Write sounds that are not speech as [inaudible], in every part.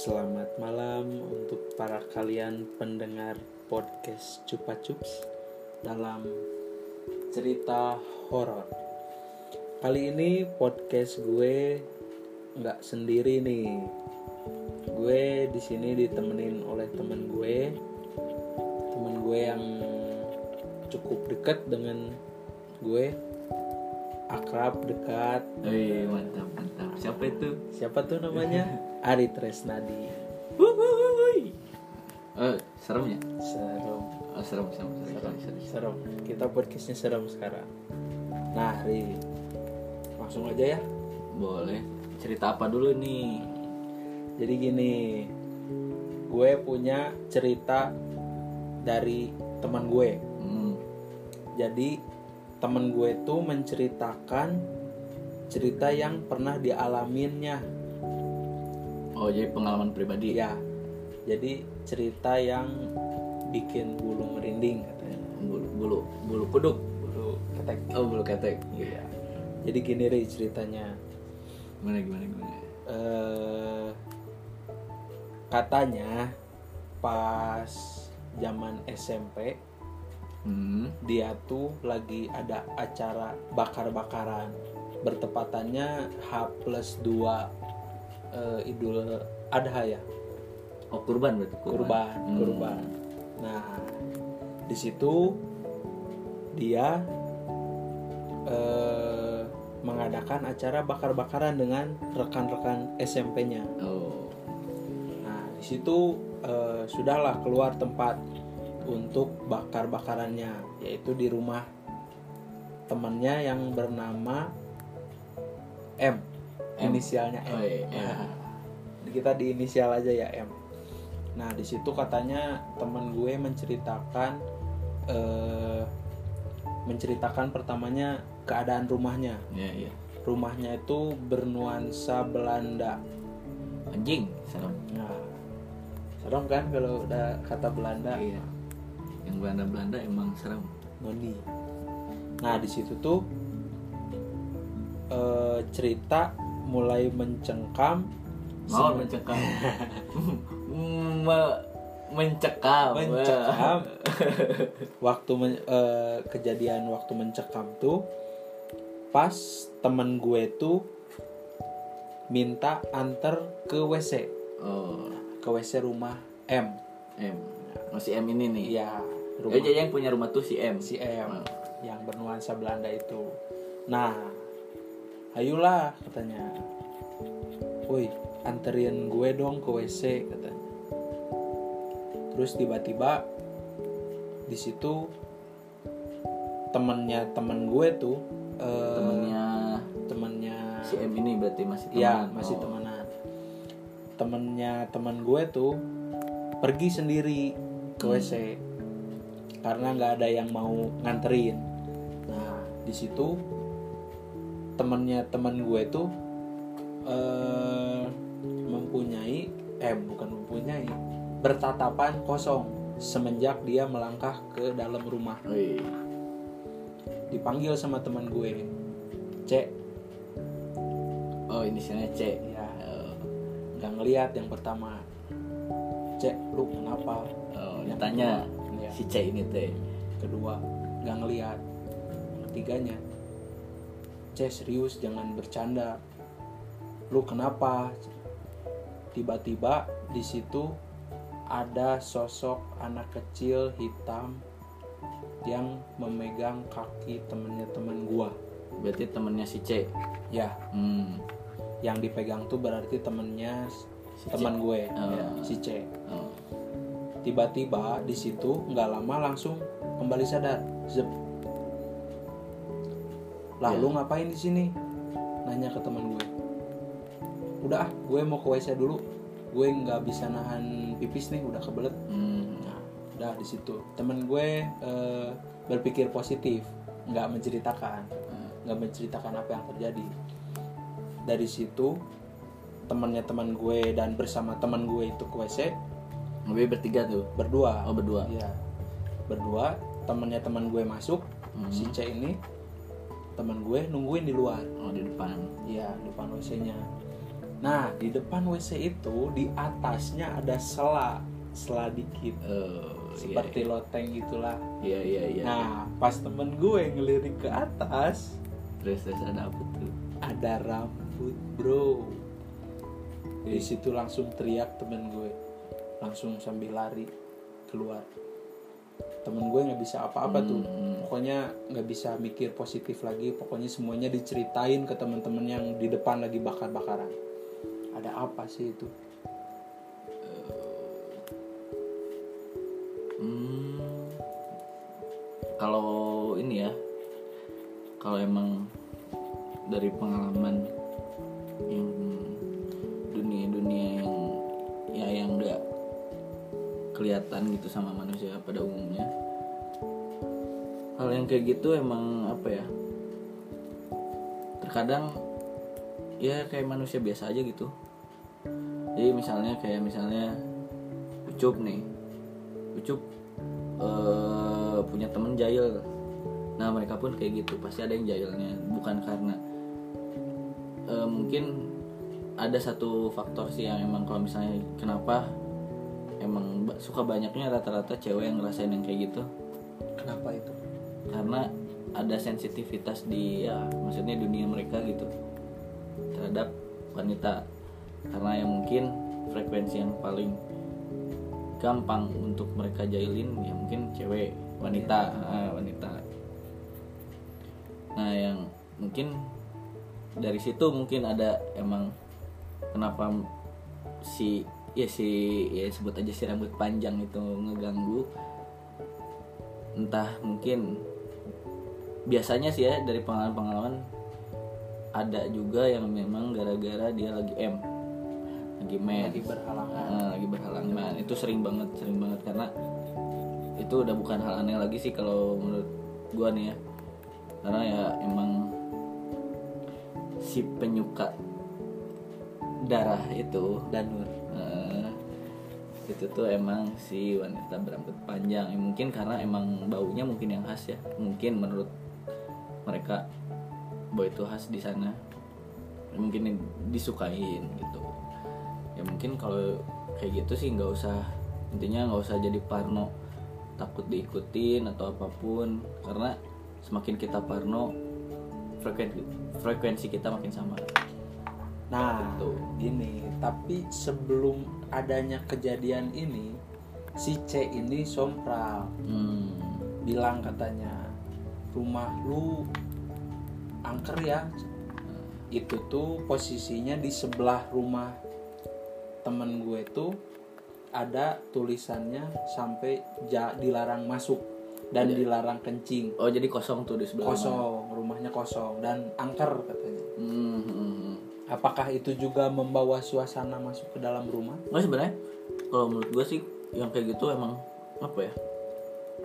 Selamat malam untuk para kalian pendengar podcast Cupa Cups dalam cerita horor. Kali ini podcast gue nggak sendiri nih. Gue di sini ditemenin oleh temen gue, temen gue yang cukup dekat dengan gue, akrab dekat. Wih, mantap, mantap. Siapa itu? Siapa tuh namanya? [laughs] Ari Tresnadi. Wuhui. Oh, serem ya? Serem. Oh, serem, serem, serem. serem, sorry. serem. Kita podcastnya serem sekarang. Nah, Ri, langsung aja ya. Boleh. Cerita apa dulu nih? Jadi gini, gue punya cerita dari teman gue. Hmm. Jadi teman gue tuh menceritakan cerita yang pernah dialaminnya. Oh, jadi pengalaman pribadi. Ya, jadi cerita yang bikin bulu merinding katanya. Bulu, bulu, bulu kuduk. Bulu ketek. Oh, bulu ketek. Iya. Jadi gini Ri ceritanya. Gimana, gimana, gimana? eh katanya pas zaman SMP Hmm. dia tuh lagi ada acara bakar-bakaran bertepatannya H plus 2 eh, Idul Adha ya Oh, kurban berarti kurban Hmm. kurban nah di situ dia eh, mengadakan acara bakar-bakaran dengan rekan-rekan SMP-nya Oh. Nah, di situ eh, sudahlah keluar tempat untuk bakar-bakarannya, yaitu di rumah temannya yang bernama M, M. inisialnya M. Oh, iya. Nah, kita di inisial aja ya M. Nah, di situ katanya teman gue menceritakan eh, menceritakan pertamanya keadaan rumahnya. Iya, iya. Rumahnya itu bernuansa Belanda. Anjing, serem. Nah, serem kan kalau udah kata Belanda Iya. Yang Belanda-Belanda emang serem. noni. Nah di situ tuh eh, cerita mulai mencengkam, Mau Sem- mencekam. [laughs] Me- mencekam. mencekam. [laughs] waktu men- eh, kejadian waktu mencekam tuh pas temen gue tuh minta anter ke WC, Oh, ke WC rumah M. M. Masih M ini nih. Iya, Ya, rumah jadi yang punya rumah tuh si M. si M Oh. yang bernuansa Belanda itu. Nah, ayolah katanya. Woi, anterin gue dong ke WC katanya. Terus tiba-tiba di situ temennya temen gue tuh eh, Temennya temennya si M ini berarti masih teman. ya masih Oh. temenan temennya temen gue tuh pergi sendiri ke Hmm. WC karena nggak ada yang mau nganterin. Nah di situ temennya temen gue tuh eh, mempunyai eh bukan mempunyai bertatapan kosong semenjak dia melangkah ke dalam rumah. Dipanggil sama teman gue cek. Oh, inisialnya C. ya Oh, nggak ngelihat yang pertama. Cek lu kenapa? Oh, Ditanya kedua, iya. si C ini teh. kedua nggak ngelihat ketiganya cek serius jangan bercanda lu kenapa tiba-tiba di situ ada sosok anak kecil hitam yang memegang kaki temennya temen gua Berarti temennya si C. ya Hmm. yang dipegang tuh berarti temennya Si teman gue Oh. ya, si C Oh. Tiba-tiba di situ nggak lama langsung kembali sadar. Zep. Lah Ya. ngapain di sini? Nanya ke teman gue. Udah ah gue mau ke WC dulu. Gue nggak bisa nahan pipis nih udah kebelet. Hmm. nah udah di situ. Temen gue eh, berpikir positif nggak menceritakan. Nggak menceritakan apa yang terjadi. Dari situ temannya teman gue dan bersama teman gue itu ke WC Lebih bertiga tuh. berdua Oh, berdua. Iya. berdua temannya teman gue masuk Hmm. si C ini teman gue nungguin di luar Oh, di depan. Iya depan WC nya nah di depan WC itu di atasnya ada sela sela dikit Oh, seperti loteng gitulah Iya iya iya. nah pas temen gue ngelirik ke atas Terus terus ada apa tuh? ada rambut bro di situ langsung teriak temen gue langsung sambil lari keluar. Temen gue nggak bisa apa-apa tuh. Hmm. pokoknya nggak bisa mikir positif lagi. Pokoknya semuanya diceritain ke teman-teman yang di depan lagi bakar-bakaran. Ada apa sih itu? Hmm. Kalau ini ya, kalau emang dari pengalaman kelihatan gitu sama manusia pada umumnya, hal yang kayak gitu emang apa ya? Terkadang ya kayak manusia biasa aja gitu. Jadi misalnya kayak misalnya Ucup nih. Ucup eh, punya temen jahil. Nah mereka pun kayak gitu. Pasti ada yang jahilnya. Bukan karena eh, mungkin ada satu faktor sih yang emang kalau misalnya kenapa emang suka banyaknya rata-rata cewek yang ngerasain yang kayak gitu. Kenapa itu? Karena ada sensitivitas di ya maksudnya dunia mereka gitu terhadap wanita. Karena yang mungkin frekuensi yang paling gampang untuk mereka jahilin ya mungkin cewek wanita. Ah, wanita. Nah yang mungkin dari situ mungkin ada emang kenapa si ya si ya sebut aja si rambut panjang itu ngeganggu. Entah mungkin biasanya sih ya dari pengalaman-pengalaman ada juga yang memang gara-gara dia lagi M lagi mens. Lagi berhalangan. Nah, lagi berhalangan. Itu sering banget sering banget karena itu udah bukan hal aneh lagi sih kalau menurut gua nih ya. Karena ya emang si penyuka darah itu danur itu tuh emang si wanita berambut panjang. Ya, mungkin karena emang baunya mungkin yang khas ya. Mungkin menurut mereka bau itu khas di sana. Ya, mungkin disukain gitu. Ya mungkin kalau kayak gitu sih nggak usah intinya nggak usah jadi parno. Takut diikutin atau apa pun. Karena semakin kita parno frekuensi kita makin sama nah Gitu. gini tapi sebelum adanya kejadian ini si C ini sompral hmm. bilang katanya rumah lu angker ya itu tuh posisinya di sebelah rumah temen gue tuh ada tulisannya sampai ja- dilarang masuk dan dilarang kencing oh jadi kosong tuh di sebelah kosong rumahnya kosong dan angker katanya hmm. Apakah itu juga membawa suasana masuk ke dalam rumah? Nggak sebenarnya kalau menurut gue sih yang kayak gitu emang apa ya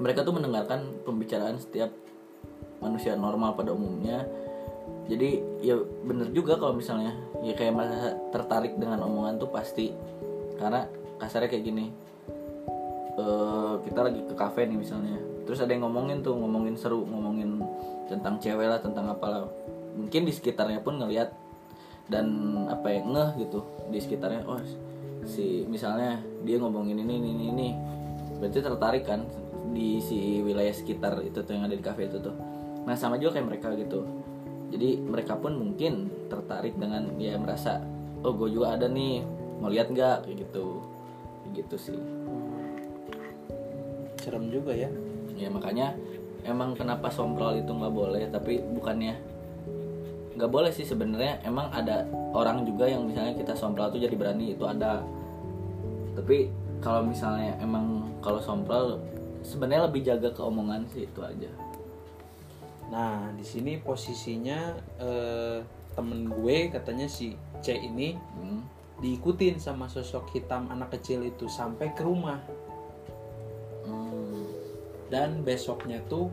mereka tuh mendengarkan pembicaraan setiap manusia normal pada umumnya. Jadi ya bener juga kalau misalnya ya kayak merasa tertarik dengan omongan tuh pasti. Karena kasarnya kayak gini eh kita lagi ke kafe nih misalnya. Terus ada yang ngomongin tuh ngomongin seru ngomongin tentang cewek lah tentang apalah. Mungkin di sekitarnya pun ngelihat dan apa ya ngeh gitu di sekitarnya. Oh si misalnya dia ngomongin ini ini ini, ini. Berarti tertarik kan di si wilayah sekitar itu tuh yang ada di kafe itu tuh. Nah sama juga kayak mereka gitu. Jadi mereka pun mungkin tertarik dengan ya merasa oh gue juga ada nih mau lihat nggak? Kayak gitu. Kayak gitu sih. Serem juga ya. Ya makanya emang kenapa somprol itu nggak boleh tapi bukannya nggak boleh sih sebenarnya emang ada orang juga yang misalnya kita somprol tuh jadi berani itu ada tapi kalau misalnya emang kalau somprol sebenarnya lebih jaga keomongan sih itu aja nah di sini posisinya eh, temen gue katanya si C ini Hmm. diikutin sama sosok hitam anak kecil itu sampai ke rumah Hmm. dan besoknya tuh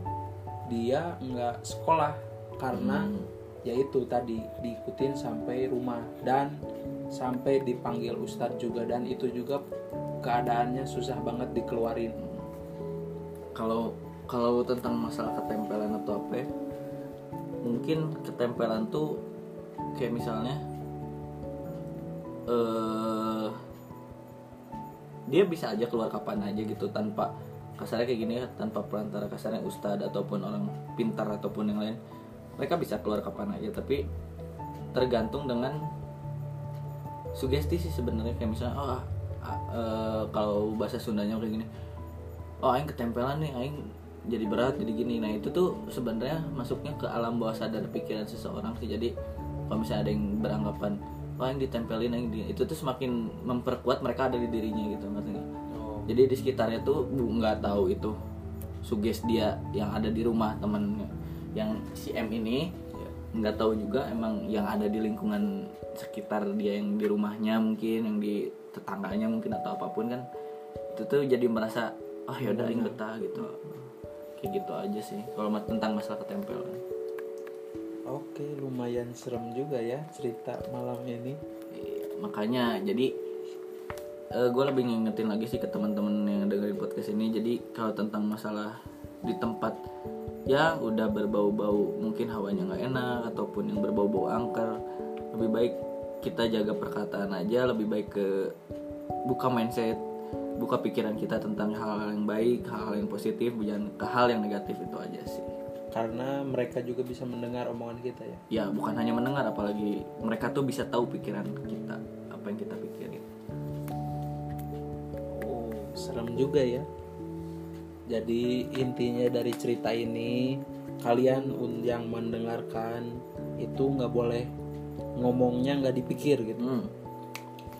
dia nggak sekolah karena Hmm. Yaitu tadi diikutin sampai rumah dan sampai dipanggil ustadz juga dan itu juga keadaannya susah banget dikeluarin. Kalau kalau tentang masalah ketempelan atau apa ya, mungkin ketempelan tuh kayak misalnya eh dia bisa aja keluar kapan aja gitu tanpa kasarnya kayak gini ya tanpa perantara kasarnya ustadz ataupun orang pintar ataupun yang lain mereka bisa keluar kapan aja tapi tergantung dengan sugesti sih sebenarnya kayak misalnya oh ah, ah, eh, kalau bahasa Sundanya kayak gini oh aing ketempelan nih aing jadi berat jadi gini nah itu tuh sebenarnya masuknya ke alam bawah sadar pikiran seseorang sih jadi kalau misalnya ada yang beranggapan oh aing ditempelin aing di-" itu tuh semakin memperkuat mereka ada di dirinya gitu ngerti nggak? Oh. jadi di sekitarnya tuh bu nggak tahu itu suges dia yang ada di rumah temennya yang si M ini ya, nggak tahu juga emang yang ada di lingkungan sekitar dia yang di rumahnya mungkin yang di tetangganya mungkin atau apa pun kan itu tuh jadi merasa oh yaudah aing betah gitu. Kayak gitu aja sih kalau tentang masalah ketempelan Oke, lumayan serem juga ya cerita malam ini. Iya, makanya jadi gue lebih ngingetin lagi sih ke teman-teman yang dengerin podcast ini. Jadi kalau tentang masalah di tempat yang udah berbau-bau mungkin hawanya nggak enak ataupun yang berbau-bau angker lebih baik kita jaga perkataan aja lebih baik ke buka mindset buka pikiran kita tentang hal-hal yang baik hal-hal yang positif jangan ke hal yang negatif itu aja sih Karena mereka juga bisa mendengar omongan kita ya. ya bukan hanya mendengar apalagi mereka tuh bisa tahu pikiran kita apa yang kita pikirin Oh, serem juga ya. Jadi intinya dari cerita ini kalian yang mendengarkan itu nggak boleh ngomongnya nggak dipikir gitu. hmm.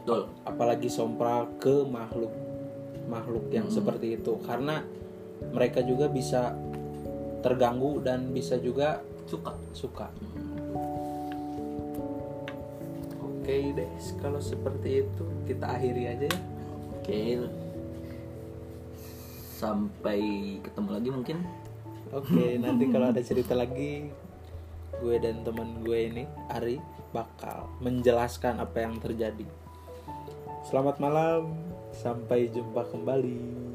betul Apalagi sompral ke makhluk makhluk yang seperti itu karena mereka juga bisa terganggu dan bisa juga suka suka. Oke deh, kalau seperti itu kita akhiri aja ya. oke sampai ketemu lagi mungkin Oke, nanti kalau ada cerita lagi, gue dan teman gue ini, Ari, bakal menjelaskan apa yang terjadi. Selamat malam, sampai jumpa kembali.